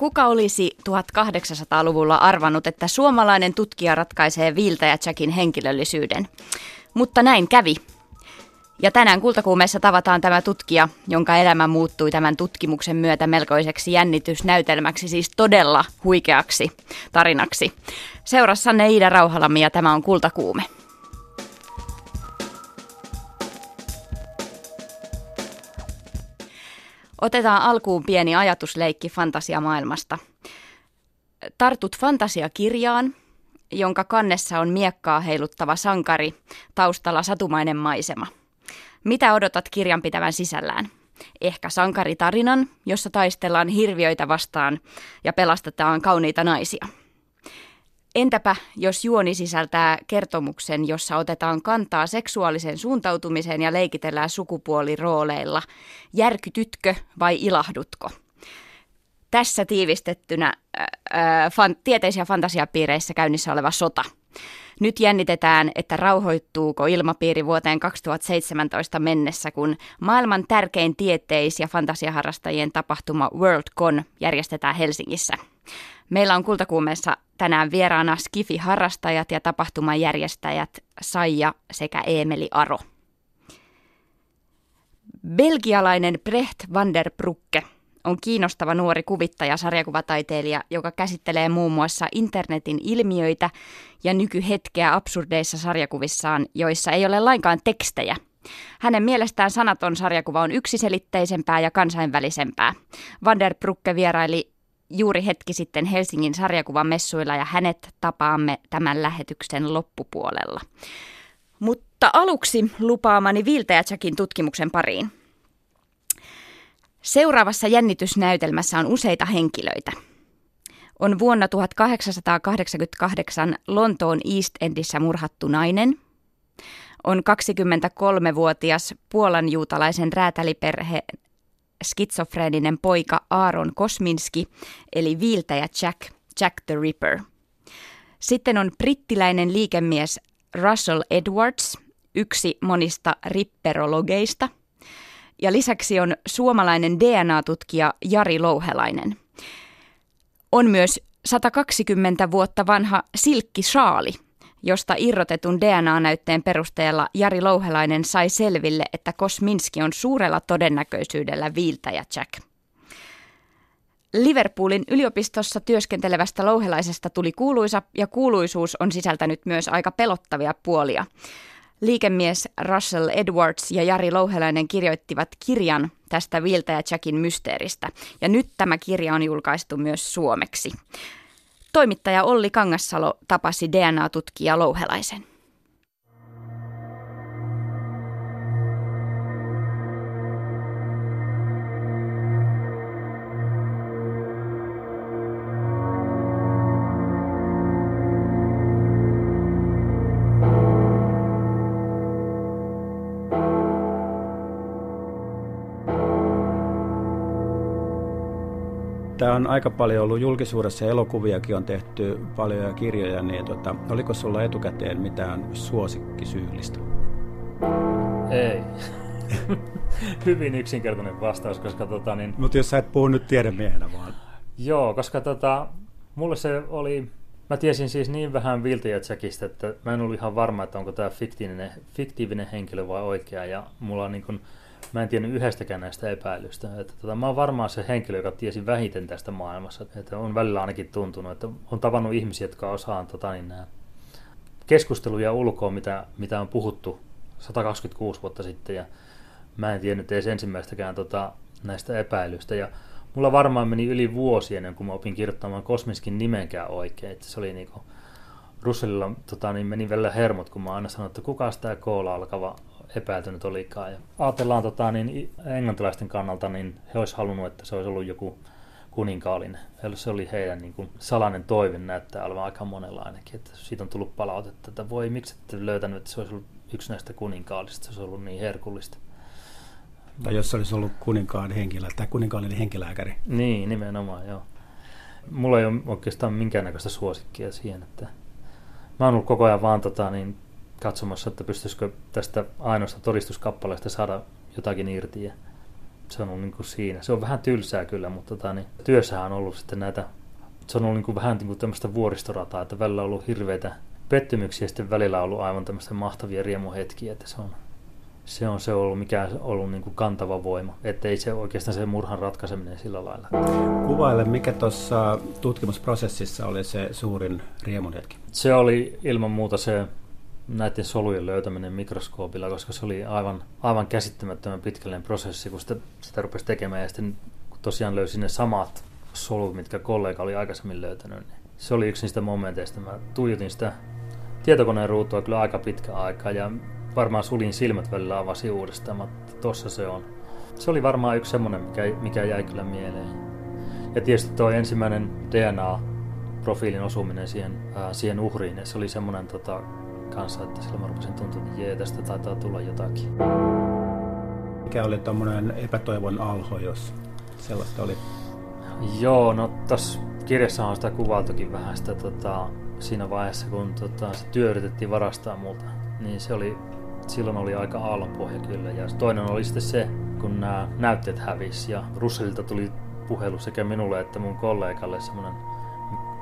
Kuka olisi 1800-luvulla arvannut, että suomalainen tutkija ratkaisee Viiltä ja Jackin henkilöllisyyden? Mutta näin kävi. Ja tänään kultakuumeessa tavataan tämä tutkija, jonka elämä muuttui tämän tutkimuksen myötä melkoiseksi jännitysnäytelmäksi, siis todella huikeaksi tarinaksi. Seurassanne Iida Rauhalami ja tämä on Kultakuume. Otetaan alkuun pieni ajatusleikki fantasiamaailmasta. Tartut fantasiakirjaan, jonka kannessa on miekkaa heiluttava sankari, taustalla satumainen maisema. Mitä odotat kirjan pitävän sisällään? Ehkä sankaritarinan, jossa taistellaan hirviöitä vastaan ja pelastetaan kauniita naisia – Entäpä jos juoni sisältää kertomuksen, jossa otetaan kantaa seksuaalisen suuntautumiseen ja leikitellään sukupuolirooleilla? Järkytytkö vai ilahdutko? Tässä tiivistettynä ää, fan, tieteisiä fantasiapiireissä käynnissä oleva sota. Nyt jännitetään, että rauhoittuuko ilmapiiri vuoteen 2017 mennessä, kun maailman tärkein tieteis- ja fantasiaharrastajien tapahtuma WorldCon järjestetään Helsingissä. Meillä on kultakuumeessa tänään vieraana Skifi-harrastajat ja tapahtuman järjestäjät Saija sekä Eemeli Aro. Belgialainen Brecht van der Brucke on kiinnostava nuori kuvittaja sarjakuvataiteilija, joka käsittelee muun muassa internetin ilmiöitä ja nykyhetkeä absurdeissa sarjakuvissaan, joissa ei ole lainkaan tekstejä. Hänen mielestään sanaton sarjakuva on yksiselitteisempää ja kansainvälisempää. Van der Brucke vieraili juuri hetki sitten Helsingin sarjakuvamessuilla ja hänet tapaamme tämän lähetyksen loppupuolella. Mutta aluksi lupaamani Viltä ja Jackin tutkimuksen pariin. Seuraavassa jännitysnäytelmässä on useita henkilöitä. On vuonna 1888 Lontoon East Endissä murhattu nainen. On 23-vuotias puolanjuutalaisen räätäliperhe skitsofreeninen poika Aaron Kosminski, eli viiltäjä Jack, Jack the Ripper. Sitten on brittiläinen liikemies Russell Edwards, yksi monista ripperologeista. Ja lisäksi on suomalainen DNA-tutkija Jari Louhelainen. On myös 120 vuotta vanha Silkki Saali, josta irrotetun DNA-näytteen perusteella Jari Louhelainen sai selville, että Kosminski on suurella todennäköisyydellä viiltäjä Jack. Liverpoolin yliopistossa työskentelevästä louhelaisesta tuli kuuluisa ja kuuluisuus on sisältänyt myös aika pelottavia puolia. Liikemies Russell Edwards ja Jari Louhelainen kirjoittivat kirjan tästä viiltäjä Jackin mysteeristä ja nyt tämä kirja on julkaistu myös suomeksi. Toimittaja Olli Kangassalo tapasi DNA-tutkija Louhelaisen. Tämä on aika paljon ollut julkisuudessa, elokuviakin on tehty paljon ja kirjoja, niin tota, oliko sulla etukäteen mitään suosikkisyyllistä? Ei. Hyvin yksinkertainen vastaus, koska tota niin... Mutta jos sä et puhu nyt tiedemiehenä vaan. Joo, koska tota, mulle se oli... Mä tiesin siis niin vähän Viltijätsäkistä, että mä en ollut ihan varma, että onko tämä fiktiivinen, fiktiivinen henkilö vai oikea. Ja mulla on niin kun, mä en tiennyt yhdestäkään näistä epäilystä. Että tota, mä oon varmaan se henkilö, joka tiesi vähiten tästä maailmassa. Että on välillä ainakin tuntunut, että on tavannut ihmisiä, jotka osaan tota, niin nämä keskusteluja ulkoa, mitä, mitä on puhuttu 126 vuotta sitten. Ja mä en tiennyt edes ensimmäistäkään tota, näistä epäilystä. Ja mulla varmaan meni yli vuosi ennen kuin mä opin kirjoittamaan Kosmiskin nimenkään oikein. Että se oli niinku, Russellilla tota, niin meni välillä hermot, kun mä aina sanoin, että kuka tämä koola alkava epäiltynyt olikaan. Ja ajatellaan tota, niin englantilaisten kannalta, niin he olisivat halunnut, että se olisi ollut joku kuninkaallinen. Se oli heidän niin kuin, salainen toive näyttää olevan aika monella ainakin. Että siitä on tullut palautetta, että voi miksi ette löytänyt, että se olisi ollut yksi näistä kuninkaallisista, se olisi ollut niin herkullista. Tai jos se olisi ollut kuninkaan henkilö, tai kuninkaallinen henkilääkäri. Niin, nimenomaan, joo. Mulla ei ole oikeastaan minkäännäköistä suosikkia siihen, että mä oon ollut koko ajan vaan tota, niin katsomassa, että pystyisikö tästä ainoasta todistuskappaleesta saada jotakin irti. Ja se on ollut niin kuin siinä. Se on vähän tylsää kyllä, mutta tota, niin, työssähän on ollut sitten näitä, se on ollut niin kuin vähän niin kuin tämmöistä vuoristorataa, että välillä on ollut hirveitä pettymyksiä ja sitten välillä on ollut aivan tämmöistä mahtavia riemuhetkiä, että se on, se on se ollut, mikä on ollut niin kuin kantava voima, että ei se oikeastaan se murhan ratkaiseminen sillä lailla. Kuvaile, mikä tuossa tutkimusprosessissa oli se suurin riemunhetki? Se oli ilman muuta se näiden solujen löytäminen mikroskoopilla, koska se oli aivan, aivan käsittämättömän pitkällinen prosessi, kun sitä, sitä rupesi tekemään ja sitten kun tosiaan löysi ne samat solut, mitkä kollega oli aikaisemmin löytänyt, niin se oli yksi niistä momenteista. Mä tuijotin sitä tietokoneen ruutua kyllä aika pitkä aika ja varmaan sulin silmät välillä avasi uudestaan, mutta tossa se on. Se oli varmaan yksi semmoinen, mikä, mikä jäi kyllä mieleen. Ja tietysti tuo ensimmäinen DNA-profiilin osuminen siihen, ää, siihen uhriin, se oli semmoinen tota, kanssa, että silloin mä rupesin tuntua, että jee, tästä taitaa tulla jotakin. Mikä oli tuommoinen epätoivon alho, jos sellaista oli? Joo, no tässä kirjassa on sitä kuvailtukin vähän sitä tota, siinä vaiheessa, kun tota, se työ yritettiin varastaa multa, niin se oli, silloin oli aika aallonpohja kyllä. Ja toinen oli sitten se, kun nämä näytteet hävisi ja Russellilta tuli puhelu sekä minulle että mun kollegalle semmoinen,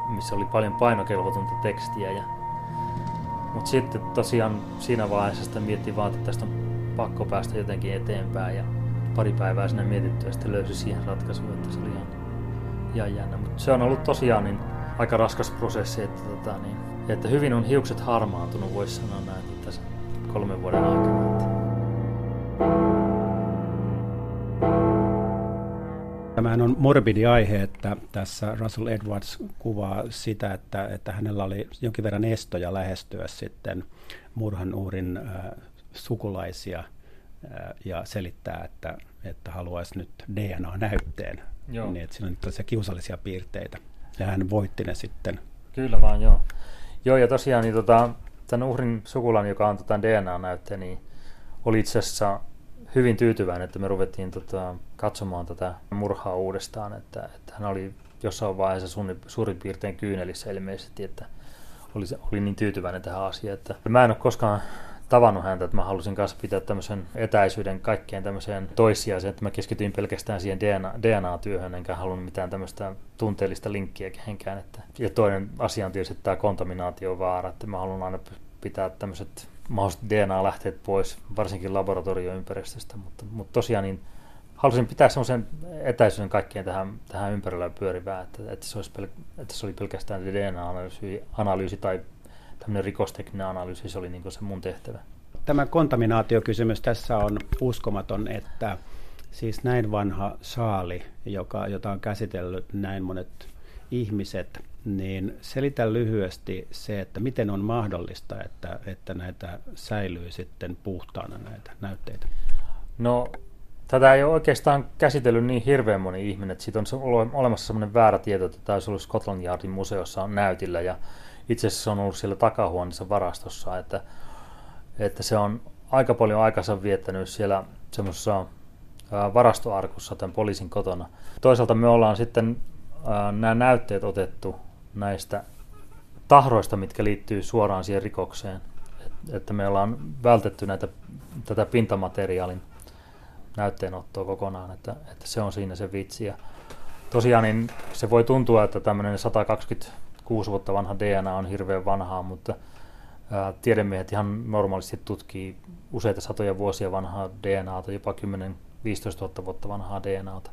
missä oli paljon painokelvotonta tekstiä ja mutta sitten tosiaan siinä vaiheessa sitä miettii vaan, että tästä on pakko päästä jotenkin eteenpäin ja pari päivää sinne mietittyä ja sitten löysi siihen ratkaisun, että se oli ihan, ihan jännä. Mutta se on ollut tosiaan niin aika raskas prosessi, että, tota, niin, että hyvin on hiukset harmaantunut, voisi sanoa näin tässä kolmen vuoden aikana. Tämähän on morbidi aihe, että tässä Russell Edwards kuvaa sitä, että, että hänellä oli jonkin verran estoja lähestyä sitten murhan uhrin äh, sukulaisia äh, ja selittää, että, että haluaisi nyt DNA-näytteen. Joo. Niin, että siinä on tällaisia kiusallisia piirteitä. Ja hän voitti ne sitten. Kyllä vaan, joo. Joo, ja tosiaan niin, tota, tämän uhrin sukulainen, joka on tota DNA-näytteen, niin oli itse asiassa hyvin tyytyväinen, että me ruvettiin tota, katsomaan tätä murhaa uudestaan, että, että hän oli jossain vaiheessa suurin, suurin piirtein kyynelissä ilmeisesti, että oli, oli niin tyytyväinen tähän asiaan, että mä en ole koskaan tavannut häntä, että mä halusin kanssa pitää tämmöisen etäisyyden kaikkeen tämmöiseen toissijaiseen, että mä keskityin pelkästään siihen DNA, DNA-työhön, enkä halunnut mitään tämmöistä tunteellista linkkiä kehenkään. Että, ja toinen asia on tietysti tämä kontaminaatiovaara, että mä haluan aina pitää tämmöiset mahdolliset DNA-lähteet pois, varsinkin laboratorioympäristöstä, mutta, mutta tosiaan niin halusin pitää semmoisen etäisyyden kaikkien tähän, tähän ympärillä pyörivää, että, että, se olisi pel, että se oli pelkästään DNA-analyysi analyysi tai tämmöinen rikostekninen analyysi, se oli niin se mun tehtävä. Tämä kontaminaatiokysymys tässä on uskomaton, että siis näin vanha saali, joka, jota on käsitellyt näin monet ihmiset, niin selitä lyhyesti se, että miten on mahdollista, että, että näitä säilyy sitten puhtaana näitä näytteitä. No tätä ei ole oikeastaan käsitellyt niin hirveän moni ihminen, että siitä on olemassa sellainen väärä tieto, että tämä olisi ollut Scotland Yardin museossa näytillä ja itse asiassa se on ollut siellä takahuoneessa varastossa, että, että se on aika paljon aikansa viettänyt siellä semmoisessa varastoarkussa tämän poliisin kotona. Toisaalta me ollaan sitten nämä näytteet otettu näistä tahroista, mitkä liittyy suoraan siihen rikokseen. Että me ollaan vältetty näitä, tätä pintamateriaalin näytteenottoa kokonaan, että, että se on siinä se vitsi. Ja tosiaan niin se voi tuntua, että tämmöinen 126 vuotta vanha DNA on hirveän vanhaa, mutta ää, tiedemiehet ihan normaalisti tutkii useita satoja vuosia vanhaa DNAta, jopa 10-15 000 vuotta vanhaa DNAta.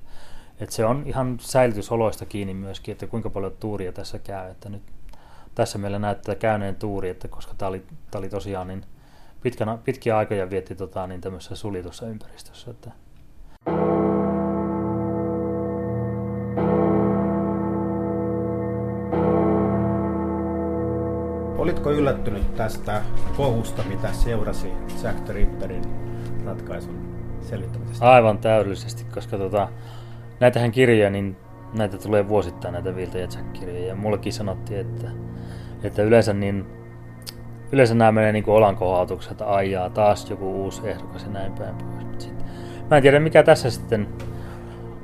Et se on ihan säilytysoloista kiinni myöskin, että kuinka paljon tuuria tässä käy. Että nyt tässä meillä näyttää käyneen tuuri, että koska tämä oli, oli tosiaan niin pitkänä, pitkiä aikoja vietti tota, niin tämmöisessä sulitussa ympäristössä. Että. Olitko yllättynyt tästä kohusta, mitä seurasi Jack the Ripperin ratkaisun selvittämisestä? Aivan täydellisesti, koska tota, näitähän kirjoja, niin näitä tulee vuosittain näitä Vilta ja Jack-kirjoja. Ja mullekin sanottiin, että, että yleensä, niin, yleensä nämä menee niin kuin olankohautukset, että aijaa taas joku uusi ehdokas ja näin päin pois. Mä en tiedä mikä tässä sitten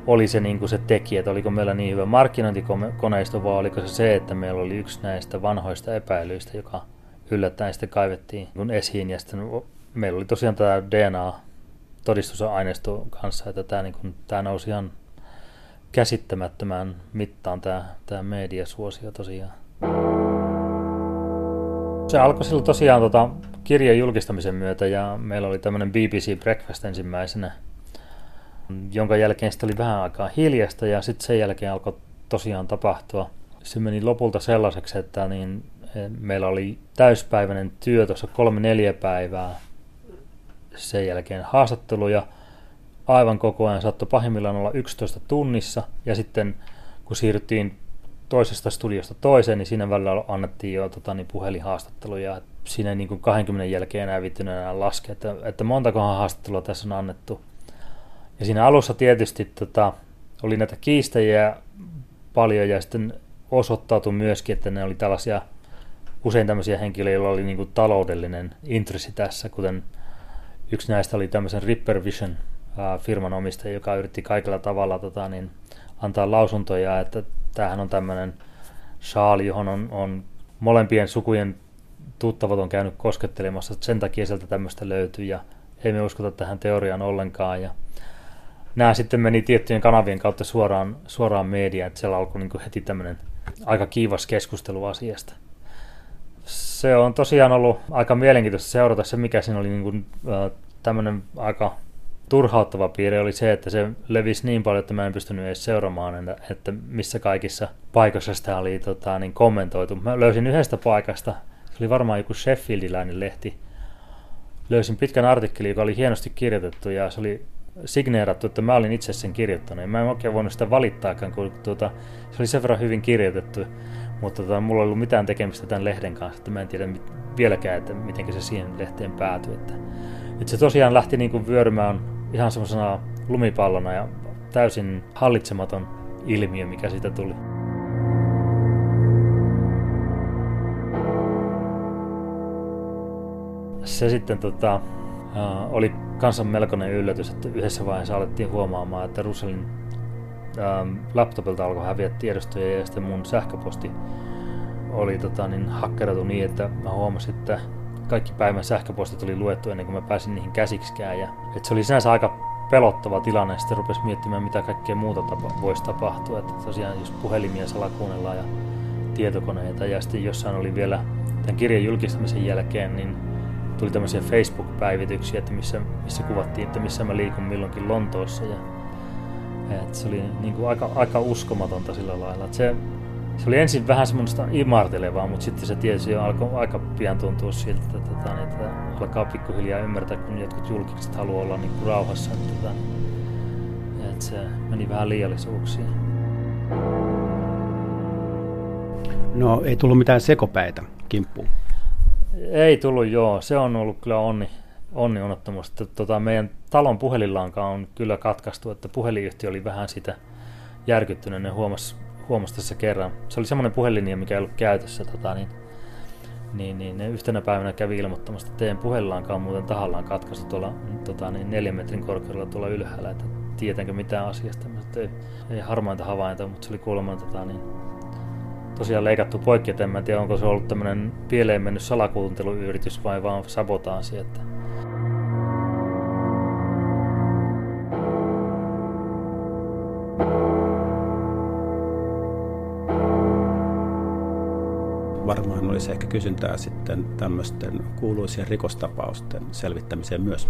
oli se, niin se tekijä, että oliko meillä niin hyvä markkinointikoneisto vai oliko se se, että meillä oli yksi näistä vanhoista epäilyistä, joka yllättäen sitten kaivettiin esiin ja sitten meillä oli tosiaan tämä DNA todistusaineisto kanssa, että tämä, niin kuin, tämä nousi ihan käsittämättömään mittaan tämä, tämä mediasuosio tosiaan. Se alkoi silloin tosiaan tota, kirjan julkistamisen myötä ja meillä oli tämmöinen BBC Breakfast ensimmäisenä, jonka jälkeen sitten oli vähän aikaa hiljasta ja sitten sen jälkeen alkoi tosiaan tapahtua. Se meni lopulta sellaiseksi, että niin, eh, meillä oli täyspäiväinen työ tuossa kolme-neljä päivää. Sen jälkeen haastatteluja aivan koko ajan saattoi pahimmillaan olla 11 tunnissa ja sitten kun siirryttiin toisesta studiosta toiseen, niin siinä välillä annettiin jo tota, niin puhelinhaastatteluja. Siinä niin kuin 20 jälkeen enää vittynyt enää laskea, että, että montakohan haastattelua tässä on annettu. Ja siinä alussa tietysti tota, oli näitä kiistäjiä paljon ja sitten osoittautui myöskin, että ne oli tällaisia usein tämmöisiä henkilöitä, joilla oli niin kuin taloudellinen intressi tässä, kuten yksi näistä oli tämmöisen Ripper Vision firman omistaja, joka yritti kaikilla tavalla tota, niin, antaa lausuntoja, että tämähän on tämmöinen shaali, johon on, on molempien sukujen tuttavat on käynyt koskettelemassa, sen takia sieltä tämmöistä löytyy ja ei me uskota tähän teoriaan ollenkaan. Ja nämä sitten meni tiettyjen kanavien kautta suoraan, suoraan mediaan, että siellä alkoi niin heti tämmöinen aika kiivas keskustelu asiasta. Se on tosiaan ollut aika mielenkiintoista seurata se, mikä siinä oli niin kuin, äh, tämmöinen aika turhauttava piirre oli se, että se levisi niin paljon, että mä en pystynyt edes seuraamaan, että missä kaikissa paikoissa sitä oli tota, niin kommentoitu. Mä löysin yhdestä paikasta, se oli varmaan joku Sheffieldiläinen lehti, löysin pitkän artikkelin, joka oli hienosti kirjoitettu ja se oli signeerattu, että mä olin itse sen kirjoittanut. Mä en oikein voinut sitä valittaakaan, kun tuota, se oli sen verran hyvin kirjoitettu, mutta tota, mulla ei ollut mitään tekemistä tämän lehden kanssa, että mä en tiedä vieläkään, että miten se siihen lehteen päätyi. Että, että se tosiaan lähti niin kuin vyörymään ihan semmoisena lumipallona ja täysin hallitsematon ilmiö, mikä siitä tuli. Se sitten tota, oli kansan melkoinen yllätys, että yhdessä vaiheessa alettiin huomaamaan, että Russellin laptopilta alkoi häviä tiedostoja ja sitten mun sähköposti oli tota, niin, hakkerattu niin, että mä huomasin, että kaikki päivän sähköpostit oli luettu ennen kuin mä pääsin niihin käsiksikään. Ja, et se oli sinänsä aika pelottava tilanne, sitten rupesi miettimään, mitä kaikkea muuta tapa, voisi tapahtua. Että tosiaan jos puhelimia salakuunnellaan ja tietokoneita, ja sitten jossain oli vielä tämän kirjan julkistamisen jälkeen, niin tuli tämmöisiä Facebook-päivityksiä, että missä, missä kuvattiin, että missä mä liikun milloinkin Lontoossa. Ja, että se oli niin kuin aika, aika uskomatonta sillä lailla. Että se, se oli ensin vähän semmoista imartelevaa, mutta sitten se tietysti alkoi aika pian tuntua siltä, että, tota, niin, että alkaa pikkuhiljaa ymmärtää, kun jotkut julkiset haluaa olla niin kuin rauhassa. Että, tota, että se meni vähän liiallisuuksiin. No ei tullut mitään sekopäitä kimppuun. Ei tullut joo, se on ollut kyllä onni, onni onnettomuus. Tota, meidän talon puhelillaankaan on kyllä katkaistu, että puhelinyhtiö oli vähän sitä järkyttynyt, ne huomasi huomasi tässä kerran. Se oli semmoinen puhelinlinja, mikä ei ollut käytössä. Tota, niin, niin, niin yhtenä päivänä kävi ilmoittamassa, että teidän puhelillaankaan muuten tahallaan katkaistu tuolla tota, niin neljän metrin korkeudella tuolla ylhäällä, että tietäänkö mitään asiasta. Mä ei, ei harmainta havaintoa, mutta se oli kuulemma tota, niin, tosiaan leikattu poikki, että en tiedä, onko se ollut tämmöinen pieleen mennyt salakuunteluyritys vai vaan sabotaasi. Että, varmaan olisi ehkä kysyntää sitten tämmöisten kuuluisien rikostapausten selvittämiseen myös.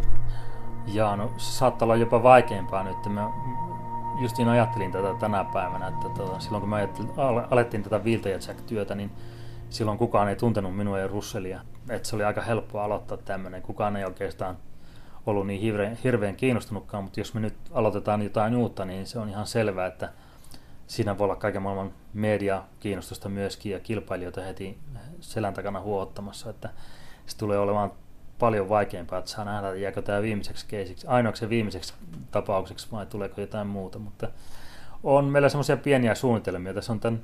Jaa, no se saattaa olla jopa vaikeampaa nyt. Mä justiin ajattelin tätä tänä päivänä, että tota, silloin kun mä alettiin tätä Vilta Jack-työtä, niin silloin kukaan ei tuntenut minua ja Russellia. Että se oli aika helppo aloittaa tämmöinen. Kukaan ei oikeastaan ollut niin hirveän, hirveän kiinnostunutkaan, mutta jos me nyt aloitetaan jotain uutta, niin se on ihan selvää, että siinä voi olla kaiken maailman media-kiinnostusta myöskin ja kilpailijoita heti selän takana huohottamassa, että se tulee olemaan paljon vaikeampaa, että saa nähdä, jääkö tämä viimeiseksi keisiksi, ainoaksi viimeiseksi tapaukseksi vai tuleeko jotain muuta, mutta on meillä semmoisia pieniä suunnitelmia. Tässä on tämän,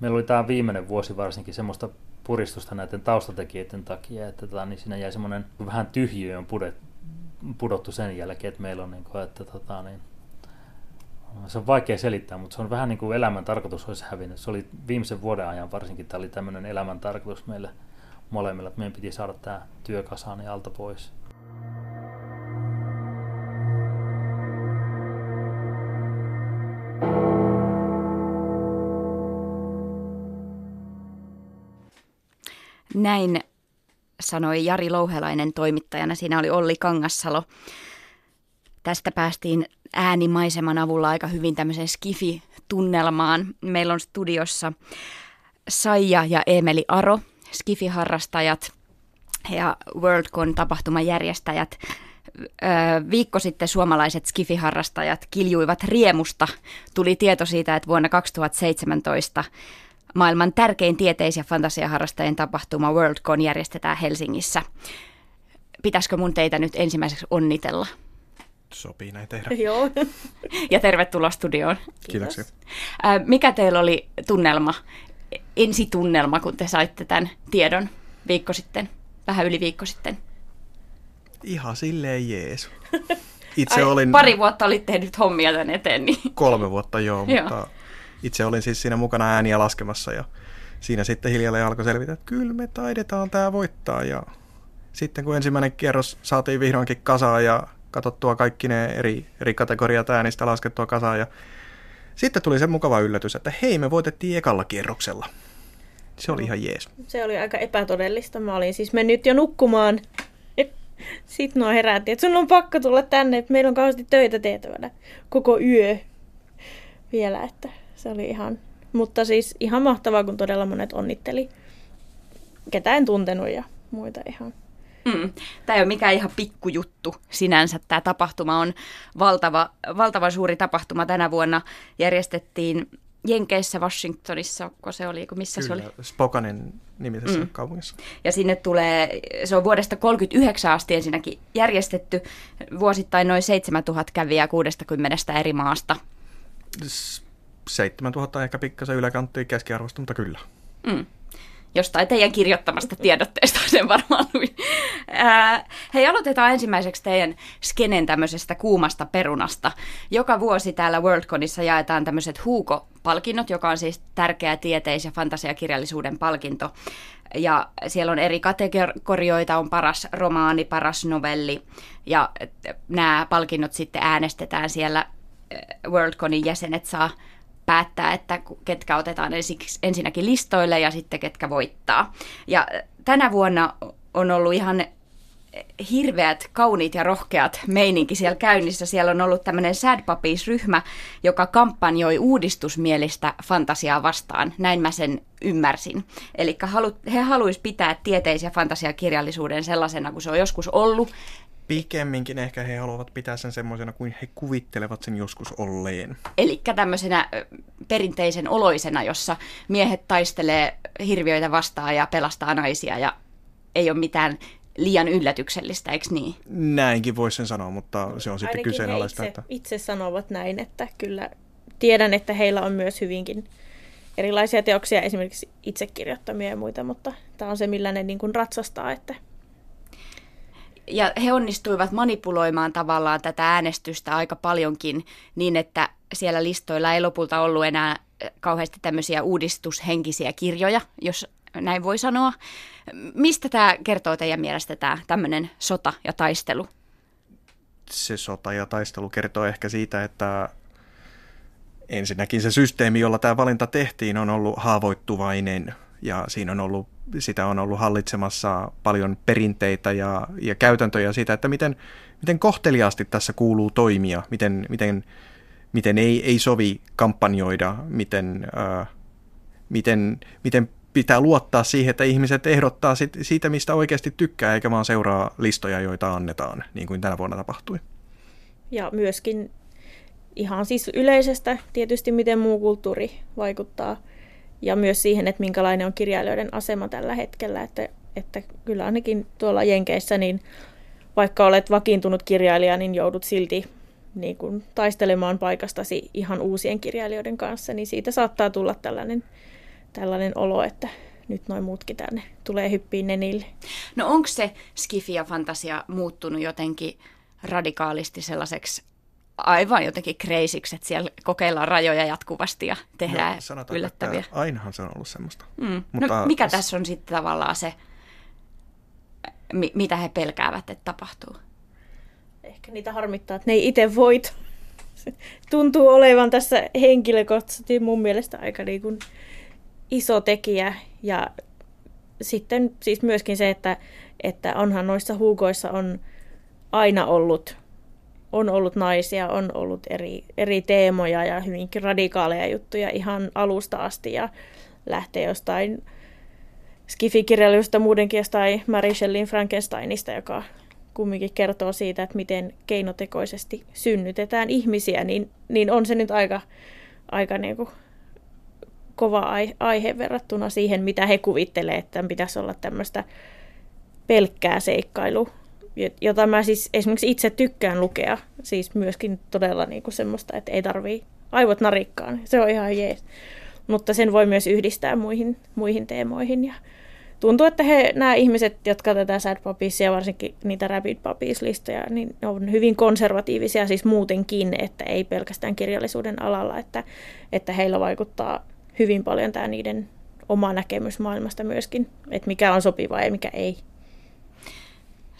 meillä oli tämä viimeinen vuosi varsinkin semmoista puristusta näiden taustatekijöiden takia, että tota, niin siinä jäi semmoinen vähän tyhjiö on pudottu sen jälkeen, että meillä on niin kuin, että tota, niin, se on vaikea selittää, mutta se on vähän niin kuin elämän tarkoitus olisi hävinnyt. Se oli viimeisen vuoden ajan varsinkin, tämä oli tämmöinen elämän tarkoitus meille molemmilla, että meidän piti saada tämä työkasaan ja alta pois. Näin sanoi Jari Louhelainen toimittajana. Siinä oli Olli Kangassalo. Tästä päästiin äänimaiseman avulla aika hyvin tämmöiseen skifi-tunnelmaan. Meillä on studiossa Saija ja Emeli Aro, skifi-harrastajat ja Worldcon tapahtuman järjestäjät. Viikko sitten suomalaiset skifiharrastajat kiljuivat riemusta. Tuli tieto siitä, että vuonna 2017 maailman tärkein tieteis- ja fantasiaharrastajien tapahtuma Worldcon järjestetään Helsingissä. Pitäisikö mun teitä nyt ensimmäiseksi onnitella? Sopii näin tehdä. Joo. Ja tervetuloa studioon. Kiitoksia. Mikä teillä oli tunnelma, ensitunnelma, kun te saitte tämän tiedon viikko sitten, vähän yli viikko sitten? Ihan silleen jees. Itse Ai, olin... Pari vuotta olit tehnyt hommia tämän eteen. Niin. Kolme vuotta joo, Joo. mutta itse olin siis siinä mukana ääniä laskemassa ja siinä sitten hiljalleen alkoi selvitä, että kyllä me taidetaan tämä voittaa ja sitten kun ensimmäinen kierros saatiin vihdoinkin kasaan ja katsottua kaikki ne eri, eri kategoriat äänistä laskettua kasaan ja sitten tuli se mukava yllätys, että hei me voitettiin ekalla kierroksella. Se oli ihan jees. Se oli aika epätodellista. Mä olin siis mennyt jo nukkumaan. Sitten nuo herätti, että sun on pakko tulla tänne, että meillä on kauheasti töitä tehtävänä koko yö vielä, että se oli ihan, mutta siis ihan mahtavaa, kun todella monet onnitteli. Ketä en tuntenut ja muita ihan. Mm. Tämä ei ole mikään ihan pikkujuttu sinänsä. Tämä tapahtuma on valtava, valtava suuri tapahtuma. Tänä vuonna järjestettiin Jenkeissä, Washingtonissa, kun se oli, kun missä Kyllä, se oli? Spokanen nimisessä Mm. kaupungissa. Ja sinne tulee, se on vuodesta 39 asti ensinnäkin järjestetty, vuosittain noin 7000 kävijää 60 eri maasta. S- 7000 ehkä pikkasen yläkanttiin keskiarvosta, mutta kyllä. Mm. Jostain teidän kirjoittamasta tiedotteesta sen varmaan luin. Ää, hei, aloitetaan ensimmäiseksi teidän skenen tämmöisestä kuumasta perunasta. Joka vuosi täällä Worldconissa jaetaan tämmöiset Huuko-palkinnot, joka on siis tärkeä tieteis- ja fantasiakirjallisuuden palkinto. Ja siellä on eri kategorioita, on paras romaani, paras novelli, ja nämä palkinnot sitten äänestetään siellä Worldconin jäsenet saa päättää, että ketkä otetaan ensiksi, ensinnäkin listoille ja sitten ketkä voittaa. Ja tänä vuonna on ollut ihan hirveät, kauniit ja rohkeat meininki siellä käynnissä. Siellä on ollut tämmöinen Sad Puppies-ryhmä, joka kampanjoi uudistusmielistä fantasiaa vastaan. Näin mä sen ymmärsin. Eli he haluaisivat pitää tieteis- ja fantasiakirjallisuuden sellaisena kuin se on joskus ollut. Pikemminkin ehkä he haluavat pitää sen semmoisena kuin he kuvittelevat sen joskus olleen. Eli tämmöisenä perinteisen oloisena, jossa miehet taistelee hirviöitä vastaan ja pelastaa naisia ja ei ole mitään liian yllätyksellistä, eikö niin? Näinkin voisi sen sanoa, mutta se on sitten Ainakin he kyseenalaista. itse, Että... itse sanovat näin, että kyllä tiedän, että heillä on myös hyvinkin erilaisia teoksia, esimerkiksi itsekirjoittamia ja muita, mutta tämä on se, millä ne niin kuin ratsastaa, että Ja he onnistuivat manipuloimaan tavallaan tätä äänestystä aika paljonkin niin, että siellä listoilla ei lopulta ollut enää kauheasti tämmöisiä uudistushenkisiä kirjoja, jos näin voi sanoa. Mistä tämä kertoo teidän mielestä tämä tämmöinen sota ja taistelu? Se sota ja taistelu kertoo ehkä siitä, että ensinnäkin se systeemi, jolla tämä valinta tehtiin, on ollut haavoittuvainen ja siinä on ollut, sitä on ollut hallitsemassa paljon perinteitä ja, ja käytäntöjä siitä, että miten, miten kohteliaasti tässä kuuluu toimia, miten, miten, miten ei, ei sovi kampanjoida, miten, äh, miten, miten pitää luottaa siihen, että ihmiset ehdottaa sit, siitä, mistä oikeasti tykkää, eikä vaan seuraa listoja, joita annetaan, niin kuin tänä vuonna tapahtui. Ja myöskin ihan siis yleisestä tietysti, miten muu kulttuuri vaikuttaa. Ja myös siihen, että minkälainen on kirjailijoiden asema tällä hetkellä. Että, että kyllä ainakin tuolla Jenkeissä, niin vaikka olet vakiintunut kirjailija, niin joudut silti niin kuin taistelemaan paikastasi ihan uusien kirjailijoiden kanssa. Niin siitä saattaa tulla tällainen, tällainen olo, että nyt noin muutkin tänne tulee hyppiin nenille. No onko se skifi ja fantasia muuttunut jotenkin radikaalisti sellaiseksi aivan jotenkin kreisiksi, että siellä kokeillaan rajoja jatkuvasti ja tehdään No, sanotaanko, yllättäviä. Että ainahan se on ollut semmoista. Mm. Mutta- no, mikä tässä on sitten tavallaan se, mi- mitä he pelkäävät, että tapahtuu? Ehkä niitä harmittaa, että ne ei itse voit. Tuntuu olevan tässä henkilökohtaisesti mun mielestä aika niin kuin iso tekijä ja sitten siis myöskin se, että, että onhan noissa huukoissa on aina ollut, on ollut naisia, on ollut eri, eri teemoja ja hyvinkin radikaaleja juttuja ihan alusta asti ja lähtee jostain skifikirjailusta muudenkin jostain Mary Shelleyin Frankensteinista, joka kumminkin kertoo siitä, että miten keinotekoisesti synnytetään ihmisiä, niin, niin on se nyt aika, aika niin kuin kova aihe verrattuna siihen, mitä he kuvittelee, että pitäisi olla tämmöistä pelkkää seikkailu, jota mä siis esimerkiksi itse tykkään lukea, siis myöskin todella niin kuin semmoista, että ei tarvii aivot narikkaan, se on ihan jees. Mutta sen voi myös yhdistää muihin, muihin teemoihin ja tuntuu, että he, nämä ihmiset, jotka tätä Sad Puppies varsinkin niitä Rapid Puppies-listoja, niin ne on hyvin konservatiivisia siis muutenkin, että ei pelkästään kirjallisuuden alalla, että, että heillä vaikuttaa hyvin paljon tämä niiden oma näkemys maailmasta myöskin, että mikä on sopivaa ja mikä ei.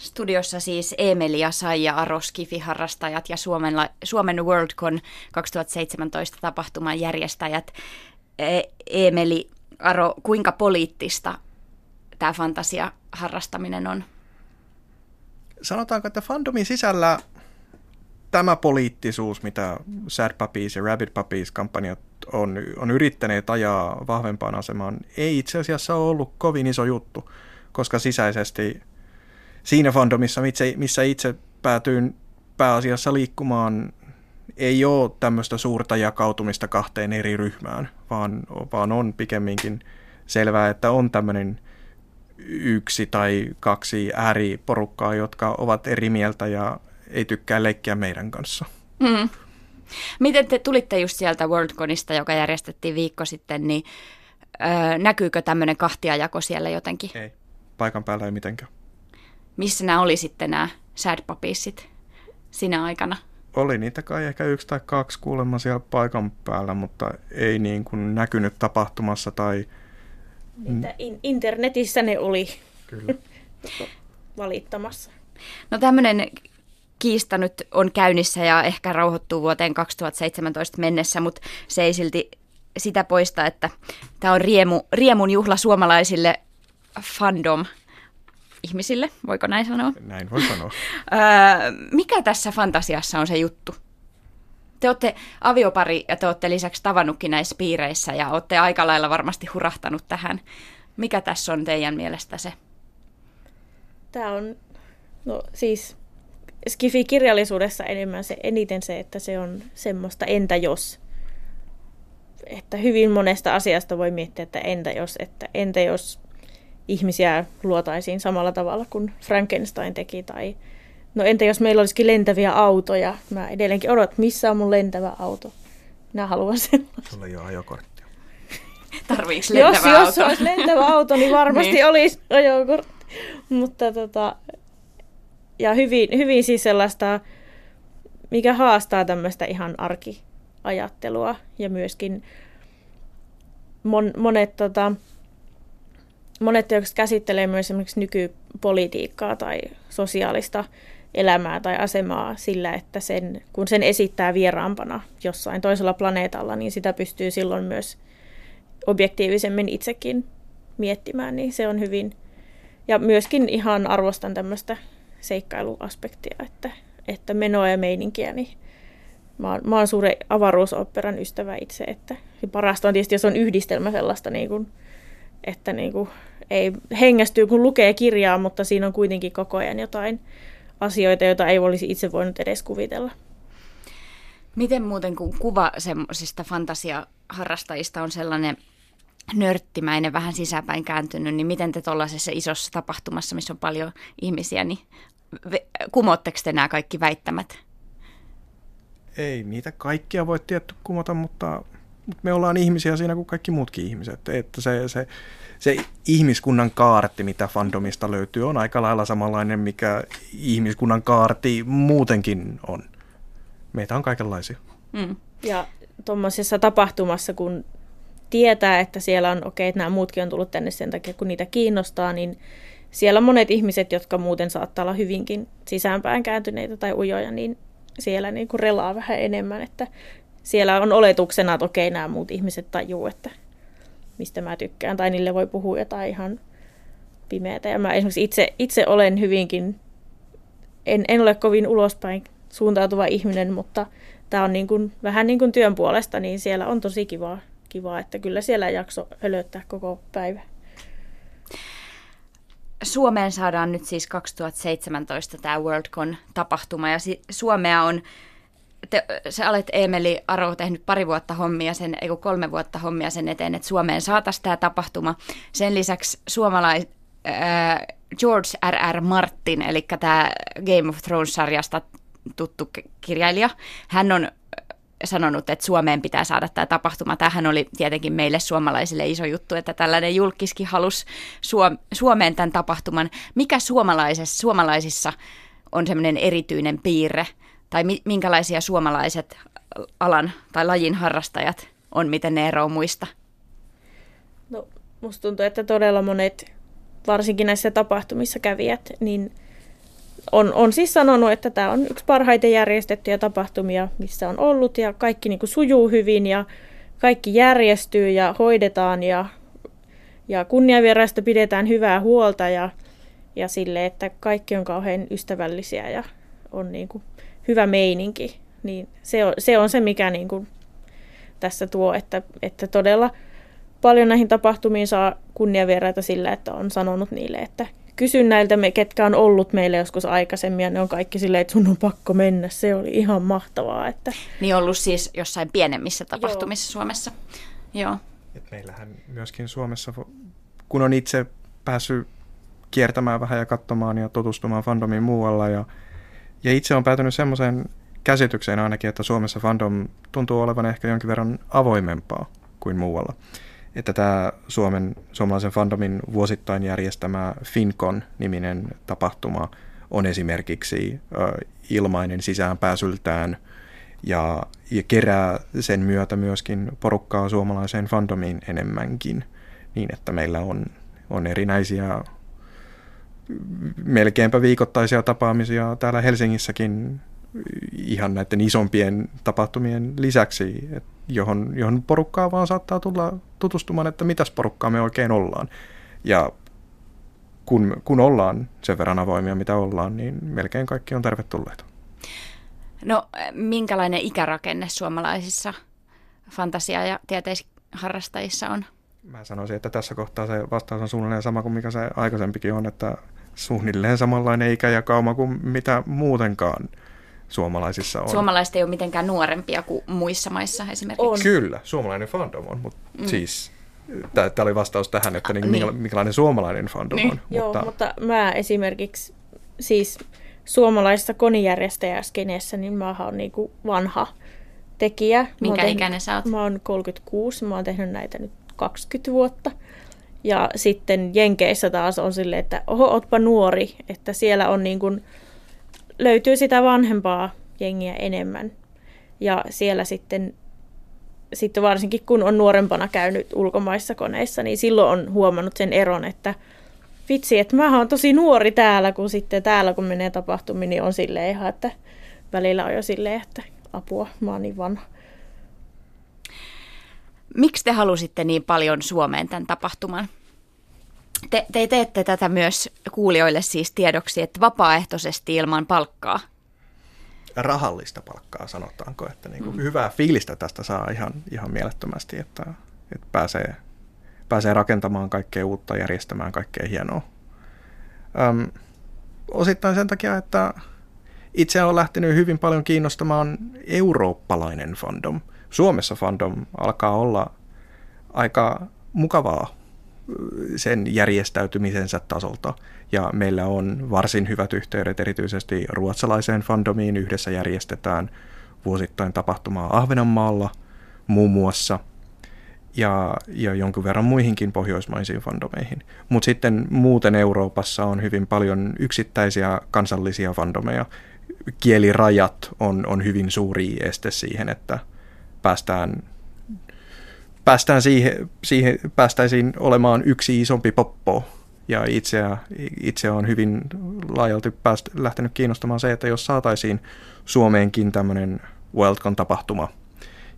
Studiossa siis Emeli ja Saija Aros, Kifi-harrastajat ja Suomen, Suomen Worldcon 2017 tapahtuman järjestäjät. E, Emeli, Aro, kuinka poliittista tämä fantasia-harrastaminen on? Sanotaanko, että fandomin sisällä tämä poliittisuus, mitä Sad Puppies ja Rabbit Puppies kampanjat on, on yrittäneet ajaa vahvempaan asemaan, ei itse asiassa ole ollut kovin iso juttu, koska sisäisesti siinä fandomissa, missä itse päätyin pääasiassa liikkumaan, ei ole tämmöistä suurta jakautumista kahteen eri ryhmään, vaan, vaan on pikemminkin selvää, että on tämmöinen yksi tai kaksi ääriporukkaa, jotka ovat eri mieltä ja ei tykkää leikkiä meidän kanssa. Mm. Miten te tulitte just sieltä WorldConista, joka järjestettiin viikko sitten, niin öö, näkyykö tämmöinen kahtiajako siellä jotenkin? Ei, paikan päällä ei mitenkään. Missä nämä oli sitten nämä sad puppiessit sinä aikana? Oli niitä kai ehkä yksi tai kaksi kuulemma siellä paikan päällä, mutta ei niin kuin näkynyt tapahtumassa tai... Että in- internetissä ne oli Kyllä. valittamassa. No tämmöinen kiista nyt on käynnissä ja ehkä rauhoittuu vuoteen 2017 mennessä, mutta se ei silti sitä poista, että tämä on riemu, riemun juhla suomalaisille fandom ihmisille, voiko näin sanoa? Näin voi sanoa. mikä tässä fantasiassa on se juttu? Te olette aviopari ja te olette lisäksi tavannutkin näissä piireissä ja olette aika lailla varmasti hurahtanut tähän. Mikä tässä on teidän mielestä se? Tämä on, no siis Skifi-kirjallisuudessa enemmän se, eniten se, että se on semmoista entä jos. Että hyvin monesta asiasta voi miettiä, että entä jos, että entä jos ihmisiä luotaisiin samalla tavalla kuin Frankenstein teki. Tai no entä jos meillä olisikin lentäviä autoja? Mä edelleenkin odotan, missä on mun lentävä auto. Minä haluan sellaisen. Sulla ei ole ajokorttia. Tarviiko lentävä jos, auto? Jos olisi lentävä auto, niin varmasti niin. olisi ajokortti. Mutta tota, ja hyvin, hyvin siis sellaista, mikä haastaa tämmöistä ihan arkiajattelua ja myöskin mon, monet, tota, monet teokset käsittelee myös esimerkiksi nykypolitiikkaa tai sosiaalista elämää tai asemaa sillä, että sen, kun sen esittää vieraampana jossain toisella planeetalla, niin sitä pystyy silloin myös objektiivisemmin itsekin miettimään, niin se on hyvin. Ja myöskin ihan arvostan tämmöistä seikkailuaspektia, että, että menoa ja meininkiä, niin mä oon, mä oon suuri avaruusoperan ystävä itse, että parasta on tietysti, jos on yhdistelmä sellaista, niin kuin, että niin kuin, ei hengästyy, kun lukee kirjaa, mutta siinä on kuitenkin koko ajan jotain asioita, joita ei olisi itse voinut edes kuvitella. Miten muuten, kun kuva semmoisista fantasiaharrastajista on sellainen nörttimäinen, vähän sisäpäin kääntynyt, niin miten te tuollaisessa isossa tapahtumassa, missä on paljon ihmisiä, niin kumotteko te nämä kaikki väittämät? Ei niitä kaikkia voi tietty kumota, mutta, mutta me ollaan ihmisiä siinä kuin kaikki muutkin ihmiset. Että se, se, se ihmiskunnan kaarti, mitä fandomista löytyy, on aika lailla samanlainen, mikä ihmiskunnan kaarti muutenkin on. Meitä on kaikenlaisia. Mm. Ja tuommoisessa tapahtumassa, kun tietää, että siellä on, okei, okay, että nämä muutkin on tullut tänne sen takia, kun niitä kiinnostaa, niin siellä monet ihmiset, jotka muuten saattaa olla hyvinkin sisäänpään kääntyneitä tai ujoja, niin siellä niin kuin relaa vähän enemmän, että siellä on oletuksena, että okei, nämä muut ihmiset tajuu, että mistä mä tykkään, tai niille voi puhua jotain ihan pimeätä. Ja mä esimerkiksi itse, itse olen hyvinkin, en, en ole kovin ulospäin suuntautuva ihminen, mutta tämä on niin kuin, vähän niin kuin työn puolesta, niin siellä on tosi kivaa, kivaa että kyllä siellä jakso hölöttää koko päivä. Suomeen saadaan nyt siis 2017 tämä Worldcon-tapahtuma ja Suomea on, te, sä olet Emeli Aro tehnyt pari vuotta hommia sen, ei kolme vuotta hommia sen eteen, että Suomeen saataisiin tämä tapahtuma. Sen lisäksi suomalais, äh, George R.R. Martin, eli tämä Game of Thrones-sarjasta tuttu kirjailija, hän on sanonut, että Suomeen pitää saada tämä tapahtuma. Tähän oli tietenkin meille suomalaisille iso juttu, että tällainen julkiskin halusi Suomeen tämän tapahtuman. Mikä suomalaisessa, suomalaisissa on semmoinen erityinen piirre, tai minkälaisia suomalaiset alan tai lajin harrastajat on, miten ne eroavat muista? No, musta tuntuu, että todella monet, varsinkin näissä tapahtumissa kävijät, niin on, on siis sanonut, että tämä on yksi parhaiten järjestettyjä tapahtumia, missä on ollut ja kaikki niin kuin sujuu hyvin ja kaikki järjestyy ja hoidetaan ja, ja kunniavieraista pidetään hyvää huolta ja, ja sille, että kaikki on kauhean ystävällisiä ja on niin kuin hyvä meininki. Niin se, on, se on se, mikä niin kuin tässä tuo, että, että todella paljon näihin tapahtumiin saa kunniavieraita sillä, että on sanonut niille, että kysyn näiltä, me, ketkä on ollut meille joskus aikaisemmin, ja ne on kaikki silleen, että sun on pakko mennä. Se oli ihan mahtavaa. Että... Niin ollut siis jossain pienemmissä tapahtumissa Joo. Suomessa. Joo. Et meillähän myöskin Suomessa, kun on itse päässyt kiertämään vähän ja katsomaan ja tutustumaan fandomiin muualla, ja, ja itse on päätynyt semmoiseen käsitykseen ainakin, että Suomessa fandom tuntuu olevan ehkä jonkin verran avoimempaa kuin muualla. Että tämä Suomen, suomalaisen fandomin vuosittain järjestämä FinCon-niminen tapahtuma on esimerkiksi ö, ilmainen sisäänpääsyltään ja, ja kerää sen myötä myöskin porukkaa suomalaiseen fandomiin enemmänkin, niin että meillä on, on erinäisiä melkeinpä viikoittaisia tapaamisia täällä Helsingissäkin ihan näiden isompien tapahtumien lisäksi, johon, johon porukkaa vaan saattaa tulla tutustumaan, että mitäs porukkaa me oikein ollaan. Ja kun, kun ollaan sen verran avoimia, mitä ollaan, niin melkein kaikki on tervetulleita. No, minkälainen ikärakenne suomalaisissa fantasia- ja tieteisharrastajissa on? Mä sanoisin, että tässä kohtaa se vastaus on suunnilleen sama kuin mikä se aikaisempikin on, että suunnilleen samanlainen ikä ja kauma kuin mitä muutenkaan suomalaisissa on. Suomalaiset ei ole mitenkään nuorempia kuin muissa maissa esimerkiksi. On. Kyllä, suomalainen fandom on, mutta mm. siis tämä oli vastaus tähän, että niin, niin. minkälainen suomalainen fandom niin. on. Joo, mutta... mutta mä esimerkiksi siis suomalaisessa konijärjestäjäskeneessä, niin mä oon niinku vanha tekijä. Minkä tehnyt, ikäinen sä oot? Mä oon 36, mä oon tehnyt näitä nyt 20 vuotta. Ja sitten Jenkeissä taas on silleen, että oho, ootpa nuori, että siellä on niin kuin löytyy sitä vanhempaa jengiä enemmän. Ja siellä sitten, sitten varsinkin kun on nuorempana käynyt ulkomaissa koneissa, niin silloin on huomannut sen eron, että vitsi, että mä oon tosi nuori täällä, kun sitten täällä kun menee tapahtumiin, niin on silleen ihan, että välillä on jo silleen, että apua, mä oon niin vanha. Miksi te halusitte niin paljon Suomeen tämän tapahtuman? Te, te teette tätä myös kuulijoille siis tiedoksi, että vapaaehtoisesti ilman palkkaa. Rahallista palkkaa sanotaanko, että niin kuin mm. hyvää fiilistä tästä saa ihan, ihan mielettömästi, että, että pääsee, pääsee rakentamaan kaikkea uutta, järjestämään kaikkea hienoa. Öm, osittain sen takia, että itse on lähtenyt hyvin paljon kiinnostamaan eurooppalainen fandom. Suomessa fandom alkaa olla aika mukavaa sen järjestäytymisensä tasolta. Ja meillä on varsin hyvät yhteydet erityisesti ruotsalaiseen fandomiin. Yhdessä järjestetään vuosittain tapahtumaa Ahvenanmaalla muun muassa ja, ja jonkun verran muihinkin pohjoismaisiin fandomeihin. Mutta sitten muuten Euroopassa on hyvin paljon yksittäisiä kansallisia fandomeja. Kielirajat on, on hyvin suuri este siihen, että päästään päästään siihen, siihen, päästäisiin olemaan yksi isompi poppo. Ja itse, itse on hyvin laajalti pääst, lähtenyt kiinnostamaan se, että jos saataisiin Suomeenkin tämmöinen Worldcon-tapahtuma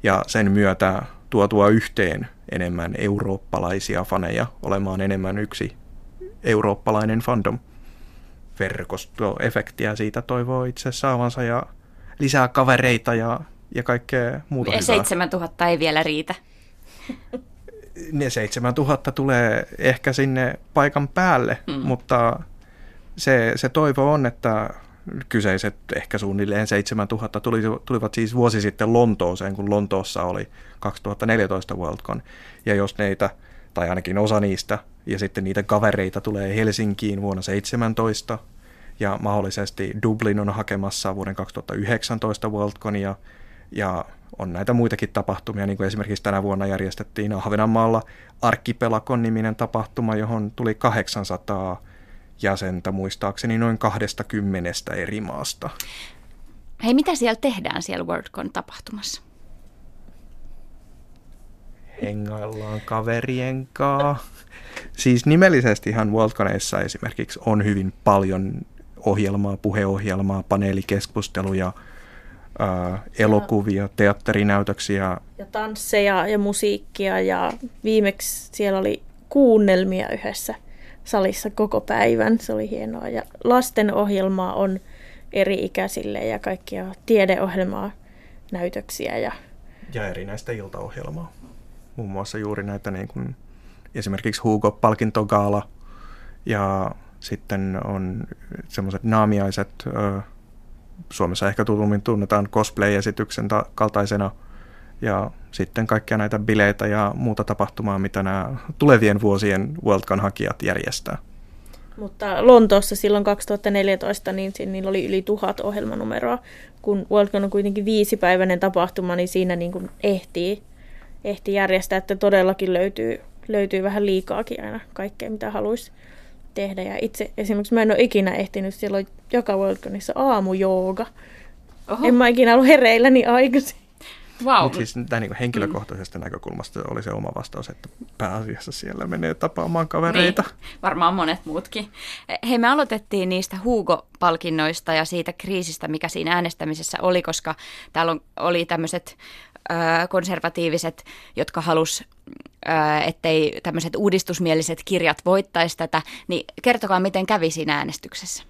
ja sen myötä tuotua yhteen enemmän eurooppalaisia faneja olemaan enemmän yksi, eurooppalainen fandom verkostoefektiä siitä toivoo itse saavansa ja lisää kavereita ja, ja kaikkea muuta ja 7000 ei vielä riitä. Ne 7000 tulee ehkä sinne paikan päälle, mm. mutta se, se toivo on, että kyseiset ehkä suunnilleen 7000 tuli, tulivat siis vuosi sitten Lontooseen, kun Lontoossa oli 2014 Worldcon. Ja jos neitä, tai ainakin osa niistä, ja sitten niitä kavereita tulee Helsinkiin vuonna 17, ja mahdollisesti Dublin on hakemassa vuoden 2019 Worldconia, ja on näitä muitakin tapahtumia, niin kuin esimerkiksi tänä vuonna järjestettiin Ahvenanmaalla Arkkipelakon niminen tapahtuma, johon tuli 800 jäsentä muistaakseni noin 20 eri maasta. Hei, mitä siellä tehdään siellä WorldCon tapahtumassa? Hengaillaan kaverien kanssa. Siis nimellisesti ihan Worldconeissa esimerkiksi on hyvin paljon ohjelmaa, puheohjelmaa, paneelikeskusteluja, ää, elokuvia, teatterinäytöksiä. Ja tansseja ja musiikkia ja viimeksi siellä oli kuunnelmia yhdessä salissa koko päivän. Se oli hienoa. Ja lasten ohjelmaa on eri-ikäisille ja kaikkia tiedeohjelmaa, näytöksiä. Ja, ja erinäistä iltaohjelmaa. Muun muassa juuri näitä niin kuin, esimerkiksi Hugo-palkintogaala ja sitten on semmoiset naamiaiset, Suomessa ehkä tutummin tunnetaan cosplay-esityksen kaltaisena – ja sitten kaikkia näitä bileitä ja muuta tapahtumaa, mitä nämä tulevien vuosien Worldcon hakijat järjestää. Mutta Lontoossa silloin 2014, niin niillä oli yli tuhat ohjelmanumeroa. Kun Worldcon on kuitenkin viisipäiväinen tapahtuma, niin siinä niin kuin ehtii, ehtii järjestää, että todellakin löytyy, löytyy vähän liikaakin aina kaikkea, mitä haluaisi tehdä. Ja itse esimerkiksi mä en ole ikinä ehtinyt, siellä on joka Worldconissa aamujooga. Oho. En mä ikinä ollut hereillä niin aikaisin. Wow. Mutta siis näin niin henkilökohtaisesta mm. näkökulmasta oli se oma vastaus, että pääasiassa siellä menee tapaamaan kavereita. Niin, varmaan monet muutkin. Hei, me aloitettiin niistä Hugo-palkinnoista ja siitä kriisistä, mikä siinä äänestämisessä oli, koska täällä on, oli tämmöiset konservatiiviset, jotka halus, ettei tämmöiset uudistusmieliset kirjat voittaisi tätä, niin kertokaa, miten kävi siinä äänestyksessä.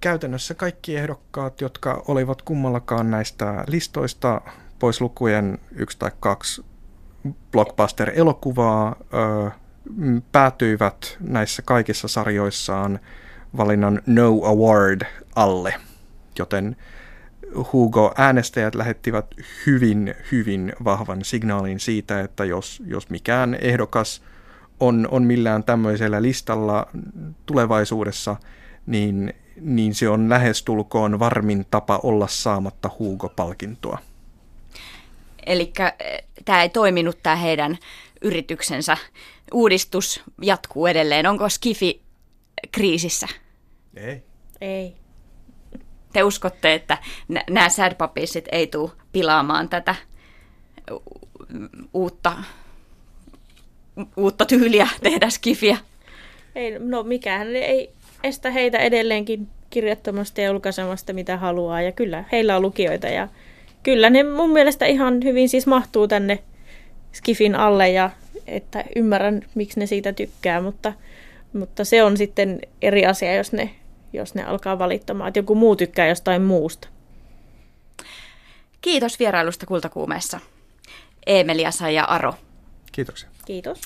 Käytännössä kaikki ehdokkaat, jotka olivat kummallakaan näistä listoista, pois lukujen yksi tai kaksi blockbuster-elokuvaa, päätyivät näissä kaikissa sarjoissaan valinnan No Award alle, joten Hugo-äänestäjät lähettivät hyvin, hyvin vahvan signaalin siitä, että jos, jos mikään ehdokas on, on millään tämmöisellä listalla tulevaisuudessa, niin niin se on lähestulkoon varmin tapa olla saamatta Hugo-palkintoa. Eli eh, tämä ei toiminut tämä heidän yrityksensä. Uudistus jatkuu edelleen. Onko Skifi kriisissä? Ei. Ei. Te uskotte, että nämä sad ei tule pilaamaan tätä uutta, uutta tyyliä tehdä Skifiä? Ei, no mikään ei estä heitä edelleenkin kirjoittamasta ja julkaisemasta mitä haluaa. Ja kyllä, heillä on lukijoita ja kyllä ne mun mielestä ihan hyvin siis mahtuu tänne Skifin alle ja että ymmärrän, miksi ne siitä tykkää, mutta, mutta se on sitten eri asia, jos ne, jos ne alkaa valittamaan, että joku muu tykkää jostain muusta. Kiitos vierailusta Kultakuumeessa. Eemeliasa ja Aro. Kiitoksia. Kiitos.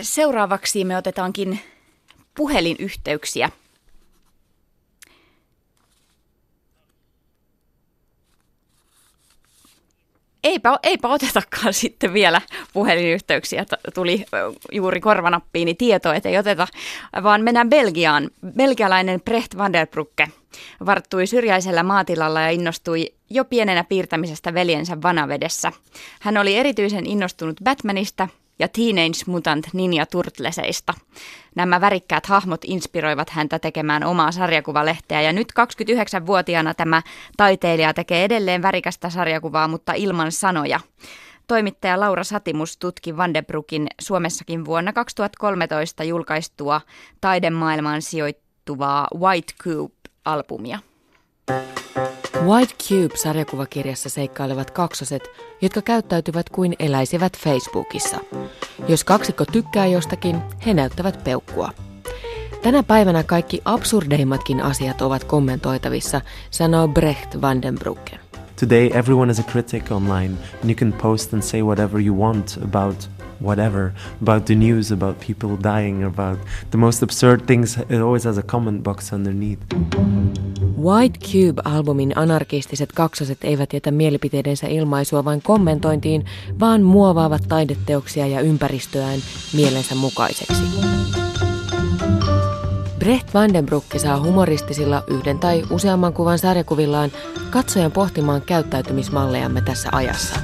Seuraavaksi me otetaankin puhelinyhteyksiä. Eipä, eipä otetakaan sitten vielä puhelinyhteyksiä. Tuli juuri korvanappiini tieto, että ei oteta, vaan mennään Belgiaan. Belgialainen Brecht van der Brucke varttui syrjäisellä maatilalla ja innostui jo pienenä piirtämisestä veljensä vanavedessä. Hän oli erityisen innostunut Batmanista – ja Teenage Mutant Ninja Turtleseista. Nämä värikkäät hahmot inspiroivat häntä tekemään omaa sarjakuvalehteä ja nyt 29-vuotiaana tämä taiteilija tekee edelleen värikästä sarjakuvaa, mutta ilman sanoja. Toimittaja Laura Satimus tutki Vandebrukin Suomessakin vuonna 2013 julkaistua taidemaailmaan sijoittuvaa White Cube-albumia. Thank you White Cube-sarjakuvakirjassa seikkailevat kaksoset, jotka käyttäytyvät kuin eläisivät Facebookissa. Jos kaksikko tykkää jostakin, he näyttävät peukkua. Tänä päivänä kaikki absurdeimmatkin asiat ovat kommentoitavissa, sanoo Brecht Vandenbrucke. Today everyone is a critic online and you can post and say whatever you want about whatever, about the news, about people dying, about the most absurd things. It always has a comment box underneath. White Cube-albumin anarkistiset kaksoset eivät jätä mielipiteidensä ilmaisua vain kommentointiin, vaan muovaavat taideteoksia ja ympäristöään mielensä mukaiseksi. Brecht Vandenbrucke saa humoristisilla yhden tai useamman kuvan sarjakuvillaan katsojan pohtimaan käyttäytymismallejamme tässä ajassa.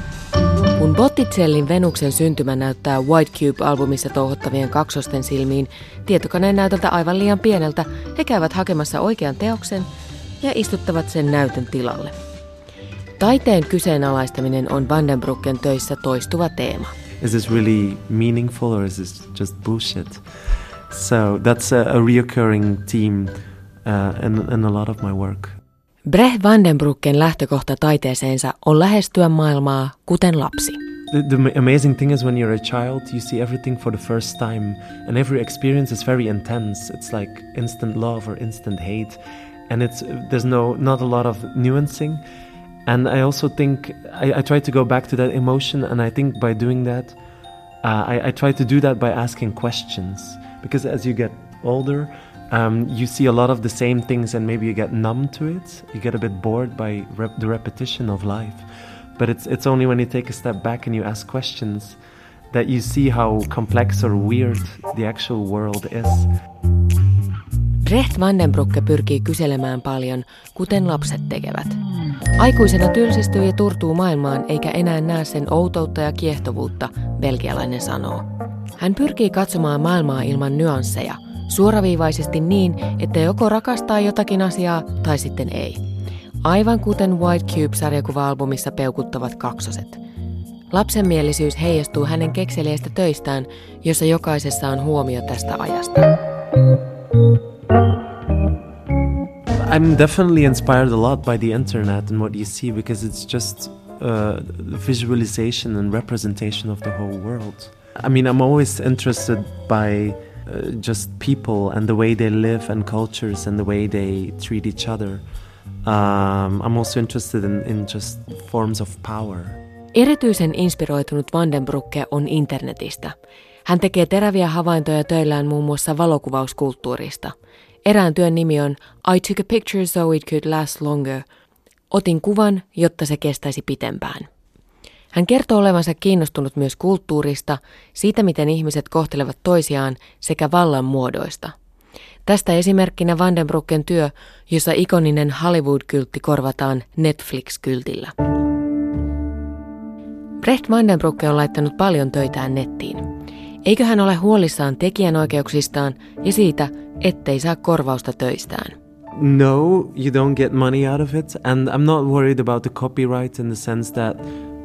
Kun Botticellin Venuksen syntymä näyttää White Cube-albumissa touhottavien kaksosten silmiin tietokoneen näytöltä aivan liian pieneltä, he käyvät hakemassa oikean teoksen ja istuttavat sen näytön tilalle. Taiteen kyseenalaistaminen on Vandenbrucken töissä toistuva teema. Is this really meaningful or is this just bullshit? So that's a, a reoccurring theme uh, in, in a lot of my work. Brecht Vandenbrucken lähtökohta taiteeseensa on lähestyä maailmaa kuten lapsi. The, the amazing thing is when you're a child, you see everything for the first time, and every experience is very intense. It's like instant love or instant hate, and it's there's no not a lot of nuancing. And I also think I, I try to go back to that emotion, and I think by doing that, uh, I, I try to do that by asking questions because as you get older, um, you see a lot of the same things and maybe you get numb to it. You get a bit bored by rep- the repetition of life. But it's, it's only when you take a step back and you ask questions that you see how complex or weird the actual world is. Brecht Vandenbrucke pyrkii kyselemään paljon, kuten lapset tekevät. Aikuisena tylsistyy ja turtuu maailmaan eikä enää näe sen outoutta ja kiehtovuutta, belgialainen sanoo. Hän pyrkii katsomaan maailmaa ilman nyansseja – Suoraviivaisesti niin, että joko rakastaa jotakin asiaa tai sitten ei. Aivan kuten White Cube-sarjakuva-albumissa peukuttavat kaksoset. Lapsenmielisyys heijastuu hänen kekseleistä töistään, jossa jokaisessa on huomio tästä ajasta. I'm definitely inspired a lot by the internet and what you see because it's just uh, visualization and representation of the whole world. I mean, I'm always interested by uh, just people and the way they live and cultures and the way they treat each other. Um, I'm also interested in, in just forms of power. Erityisen inspiroitunut Vandenbrucke on internetistä. Hän tekee teräviä havaintoja töillään muun muassa valokuvauskulttuurista. Erään työn nimi on I took a picture so it could last longer. Otin kuvan, jotta se kestäisi pitempään. Hän kertoo olevansa kiinnostunut myös kulttuurista, siitä miten ihmiset kohtelevat toisiaan sekä vallan muodoista. Tästä esimerkkinä Vandenbrucken työ, jossa ikoninen Hollywood-kyltti korvataan Netflix-kyltillä. Brecht Vandenbrucke on laittanut paljon töitään nettiin. Eikö hän ole huolissaan tekijänoikeuksistaan ja siitä, ettei saa korvausta töistään? No, you don't get money out of it, and I'm not worried about the copyright in the sense that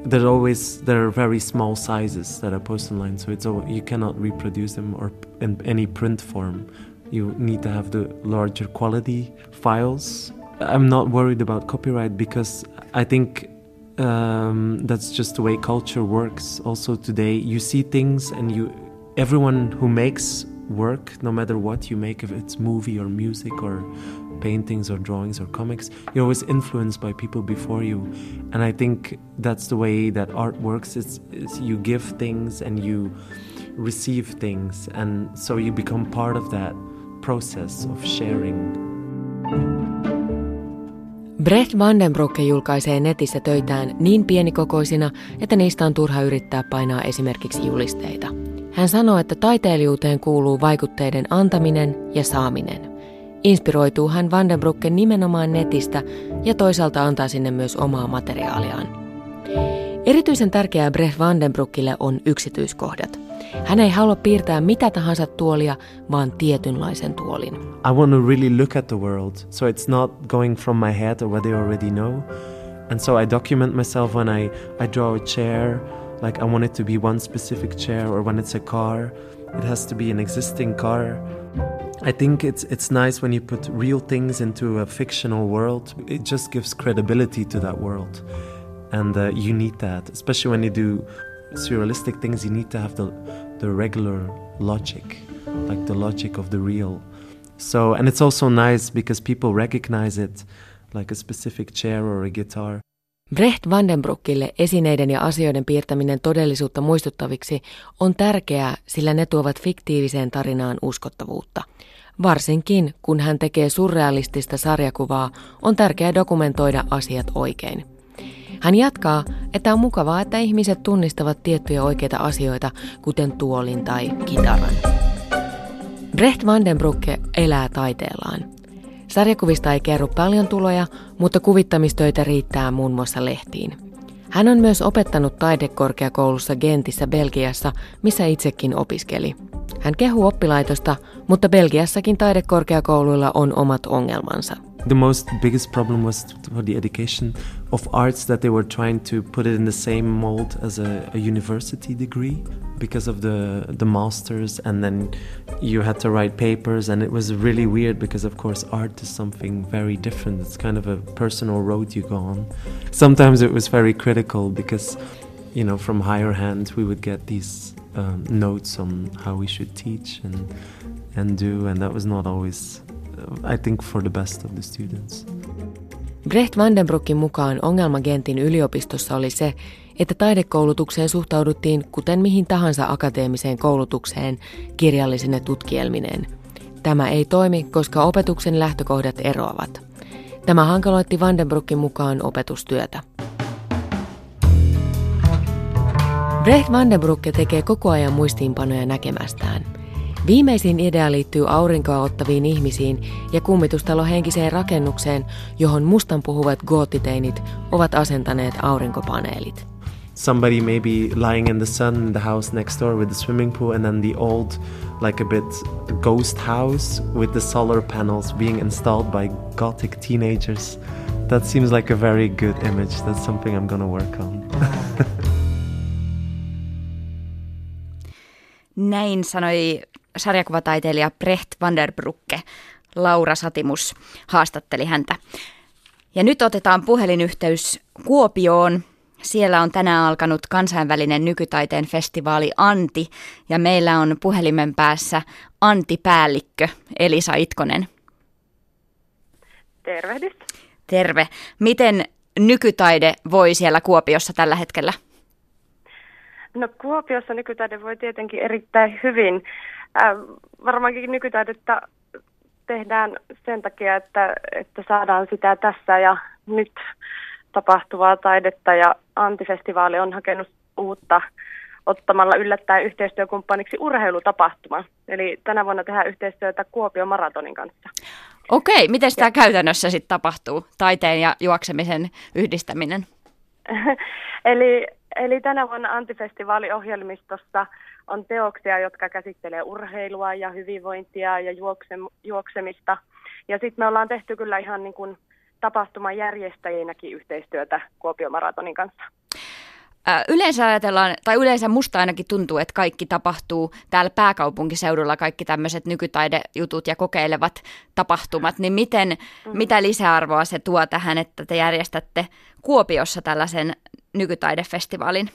there's always there are very small sizes that are posted online, so it's you cannot reproduce them or in any print form. You need to have the larger quality files. I'm not worried about copyright because I think um, that's just the way culture works. Also today, you see things and you everyone who makes work, no matter what you make, if it's movie or music or paintings or drawings or comics, you're always influenced by people before you. And I think that's the way that art works. It's, it's, you give things and you receive things, and so you become part of that process of sharing. Brecht Vandenbrucke julkaisee netissä töitään niin pienikokoisina, että niistä on turha yrittää painaa esimerkiksi julisteita. Hän sanoo, että taiteilijuuteen kuuluu vaikutteiden antaminen ja saaminen – Inspiroituu hän Vandenbrucken nimenomaan netistä ja toisaalta antaa sinne myös omaa materiaaliaan. Erityisen tärkeää Brecht Vandenbruckille on yksityiskohdat. Hän ei halua piirtää mitä tahansa tuolia, vaan tietynlaisen tuolin. I want to really look at the world, so it's not going from my head or what they already know. And so I document myself when I, I draw a chair, like I want it to be one specific chair, or when it's a car, it has to be an existing car. I think it's it's nice when you put real things into a fictional world. It just gives credibility to that world, and uh, you need that, especially when you do surrealistic things. You need to have the the regular logic, like the logic of the real. So, and it's also nice because people recognize it, like a specific chair or a guitar. Brecht Vandenbroekille esineiden ja asioiden piirtäminen todellisuutta muistuttaviksi on tärkeää, sillä ne tuovat fiktiiviseen tarinaan uskottavuutta. Varsinkin kun hän tekee surrealistista sarjakuvaa, on tärkeää dokumentoida asiat oikein. Hän jatkaa, että on mukavaa, että ihmiset tunnistavat tiettyjä oikeita asioita, kuten tuolin tai kitaran. Brecht Vandenbrucke elää taiteellaan. Sarjakuvista ei kerro paljon tuloja, mutta kuvittamistöitä riittää muun muassa lehtiin. Hän on myös opettanut taidekorkeakoulussa Gentissä Belgiassa, missä itsekin opiskeli. Hän kehuu oppilaitosta, mutta Belgiassakin taidekorkeakouluilla on omat ongelmansa. The most biggest problem was for the education of arts that they were trying to put it in the same mold as a, a, university degree because of the the masters and then you had to write papers and it was really weird because of course art is something very different. It's kind of a personal road you go on. Sometimes it was very critical because you know from higher hand we would get these um, notes on how we should teach and and do and that was not always I think for the best of the students. Brecht Vandenbruckin mukaan ongelma Gentin yliopistossa oli se, että taidekoulutukseen suhtauduttiin kuten mihin tahansa akateemiseen koulutukseen kirjallisine tutkielmineen. Tämä ei toimi, koska opetuksen lähtökohdat eroavat. Tämä hankaloitti Vandenbruckin mukaan opetustyötä. Brecht Vandenbrucke tekee koko ajan muistiinpanoja näkemästään – Viimeisin idea liittyy aurinkoa ottaviin ihmisiin ja kummitustalohenkiseen rakennukseen, johon mustan puhuvat goottiteinit ovat asentaneet aurinkopaneelit. Somebody maybe lying in the sun in the house next door with the swimming pool and then the old like a bit ghost house with the solar panels being installed by gothic teenagers. That seems like a very good image. That's something I'm gonna work on. Näin sanoi sarjakuvataiteilija Brecht Vanderbrucke. Laura Satimus haastatteli häntä. Ja nyt otetaan puhelinyhteys Kuopioon. Siellä on tänään alkanut kansainvälinen nykytaiteen festivaali Anti ja meillä on puhelimen päässä Anti-päällikkö Elisa Itkonen. Tervehdys. Terve. Miten nykytaide voi siellä Kuopiossa tällä hetkellä? No Kuopiossa nykytaide voi tietenkin erittäin hyvin. Äh, varmaankin nykytaidetta tehdään sen takia, että, että saadaan sitä tässä ja nyt tapahtuvaa taidetta ja Antifestivaali on hakenut uutta ottamalla yllättäen yhteistyökumppaniksi urheilutapahtuma. Eli tänä vuonna tehdään yhteistyötä Kuopion maratonin kanssa. Okei, miten tämä käytännössä sitten tapahtuu, taiteen ja juoksemisen yhdistäminen? eli, eli tänä vuonna Antifestivaaliohjelmistossa on teoksia, jotka käsittelee urheilua ja hyvinvointia ja juoksem- juoksemista. Ja sitten me ollaan tehty kyllä ihan niin kuin tapahtuman järjestäjinäkin yhteistyötä Kuopion maratonin kanssa. Yleensä ajatellaan, tai yleensä musta ainakin tuntuu, että kaikki tapahtuu täällä pääkaupunkiseudulla, kaikki tämmöiset nykytaidejutut ja kokeilevat tapahtumat, niin miten, mm. mitä lisäarvoa se tuo tähän, että te järjestätte Kuopiossa tällaisen nykytaidefestivaalin?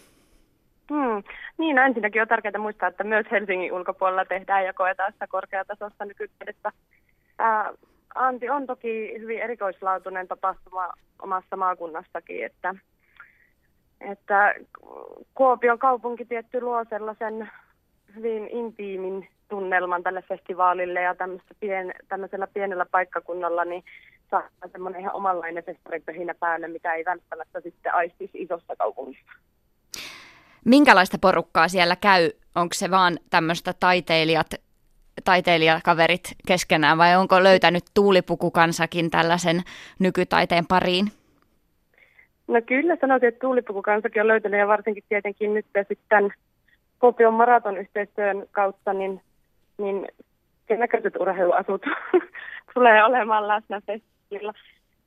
Hmm. Niin, no ensinnäkin on tärkeää muistaa, että myös Helsingin ulkopuolella tehdään ja koetaan sitä korkeatasosta nykytiedettä. Anti on toki hyvin erikoislaatuinen tapahtuma omassa maakunnassakin, että, että Kuopion kaupunki tietty luo sellaisen hyvin intiimin tunnelman tälle festivaalille ja pien, tämmöisellä pienellä paikkakunnalla niin saa semmoinen ihan omanlainen festaripöhinä päälle, mitä ei välttämättä sitten aistisi isossa kaupungissa. Minkälaista porukkaa siellä käy? Onko se vaan tämmöistä taiteilijat, taiteilijakaverit keskenään vai onko löytänyt tuulipukukansakin tällaisen nykytaiteen pariin? No kyllä sanoisin, että tuulipukukansakin on löytänyt ja varsinkin tietenkin nyt sitten Kopion maraton yhteistyön kautta, niin, niin näköiset urheiluasut tulee olemaan läsnä festivalilla.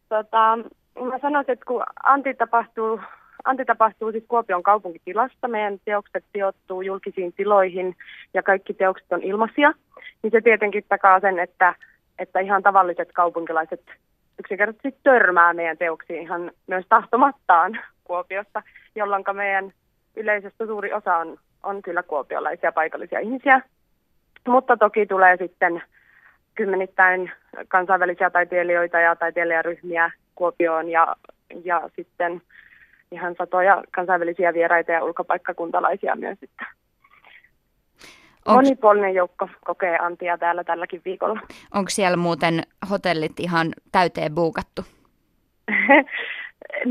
Tota, mä sanoisin, että kun Anti tapahtuu Anti tapahtuu siis Kuopion kaupunkitilasta. Meidän teokset sijoittuu julkisiin tiloihin ja kaikki teokset on ilmaisia. niin se tietenkin takaa sen, että, että ihan tavalliset kaupunkilaiset yksinkertaisesti törmää meidän teoksiin ihan myös tahtomattaan Kuopiosta, jolloin meidän yleisöstä suuri osa on, on kyllä kuopiolaisia paikallisia ihmisiä. Mutta toki tulee sitten kymmenittäin kansainvälisiä taiteilijoita ja taiteilijaryhmiä Kuopioon ja, ja sitten ihan satoja kansainvälisiä vieraita ja ulkopaikkakuntalaisia myös. Että Onks... Monipuolinen joukko kokee antia täällä tälläkin viikolla. Onko siellä muuten hotellit ihan täyteen buukattu?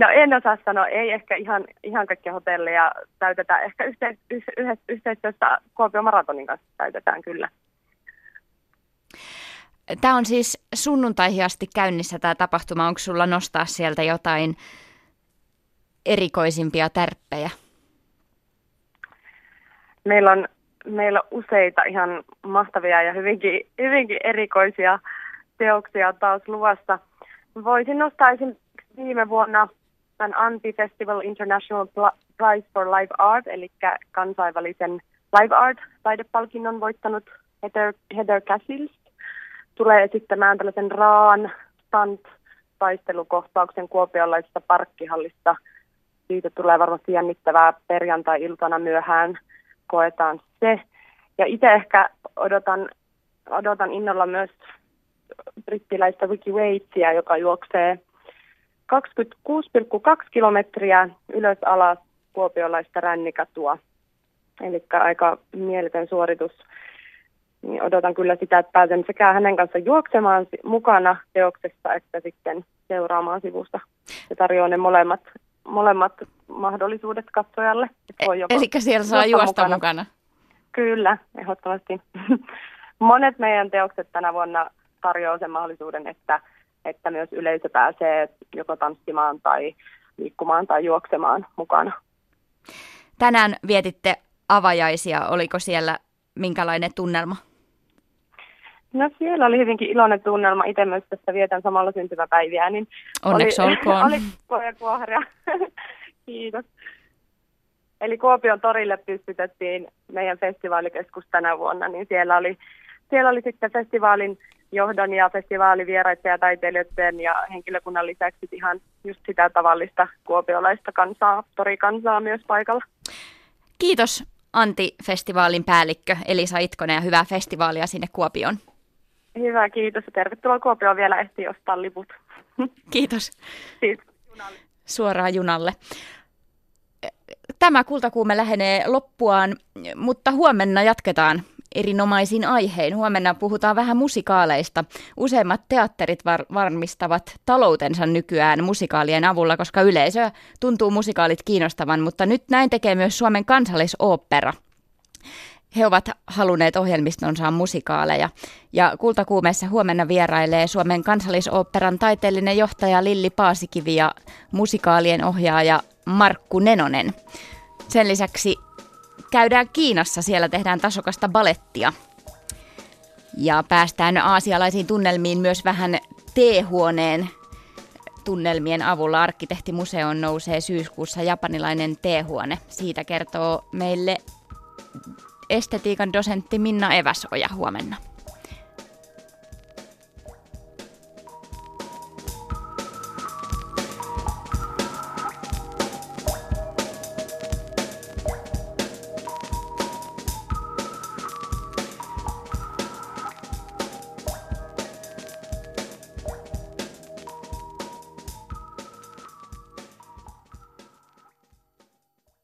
no en osaa sanoa, ei ehkä ihan, ihan kaikkia hotelleja täytetään. Ehkä yhteis- yhteistyössä Kuopion maratonin kanssa täytetään kyllä. Tämä on siis sunnuntaihin asti käynnissä tämä tapahtuma. Onko sulla nostaa sieltä jotain erikoisimpia tärppejä? Meillä on, meillä on useita ihan mahtavia ja hyvinkin, hyvinkin erikoisia teoksia taas luvassa. Voisin nostaa esimerkiksi viime vuonna tämän Anti-Festival International Prize for Live Art, eli kansainvälisen Live Art-taidepalkinnon voittanut Heather, Heather Cassils. Tulee esittämään tällaisen raan stunt-taistelukohtauksen kuopiolaisesta parkkihallista. Siitä tulee varmasti jännittävää perjantai-iltana myöhään. Koetaan se. Ja itse ehkä odotan, odotan innolla myös brittiläistä Wiki Waitsia, joka juoksee 26,2 kilometriä ylös alas kuopiolaista rännikatua. Eli aika mieletön suoritus. Niin odotan kyllä sitä, että pääsen sekä hänen kanssa juoksemaan mukana teoksessa, että sitten seuraamaan sivusta. Se tarjoaa ne molemmat, molemmat mahdollisuudet katsojalle. Voi e- Eli siellä saa juosta mukana. mukana. Kyllä, ehdottomasti. Monet meidän teokset tänä vuonna tarjoaa sen mahdollisuuden, että että myös yleisö pääsee joko tanssimaan tai liikkumaan tai juoksemaan mukana. Tänään vietitte avajaisia. Oliko siellä minkälainen tunnelma? No siellä oli hyvinkin iloinen tunnelma. Itse myös tässä vietän samalla syntymäpäiviä. Niin Onneksi oli, olkoon. oli kuohria. Kiitos. Eli Kuopion torille pystytettiin meidän festivaalikeskus tänä vuonna, niin siellä oli, siellä oli sitten festivaalin johdon ja festivaalivieraiden ja taiteilijoiden ja henkilökunnan lisäksi ihan just sitä tavallista kuopiolaista kansaa, torikansaa myös paikalla. Kiitos Anti-festivaalin päällikkö Elisa Itkonen ja hyvää festivaalia sinne Kuopioon. Hyvä, kiitos ja tervetuloa Kuopioon vielä ehti ostaa liput. Kiitos. Kiitos. Suoraan junalle. Tämä kultakuume lähenee loppuaan, mutta huomenna jatketaan erinomaisin aihein. Huomenna puhutaan vähän musikaaleista. Useimmat teatterit var- varmistavat taloutensa nykyään musikaalien avulla, koska yleisö tuntuu musikaalit kiinnostavan, mutta nyt näin tekee myös Suomen kansallisooppera. He ovat halunneet ohjelmistonsa musikaaleja. Ja Kultakuumeessa huomenna vierailee Suomen kansallisoopperan taiteellinen johtaja Lilli Paasikivi ja musikaalien ohjaaja Markku Nenonen. Sen lisäksi käydään Kiinassa, siellä tehdään tasokasta balettia. Ja päästään aasialaisiin tunnelmiin myös vähän teehuoneen tunnelmien avulla. Arkkitehtimuseoon nousee syyskuussa japanilainen teehuone. Siitä kertoo meille estetiikan dosentti Minna Eväsoja huomenna.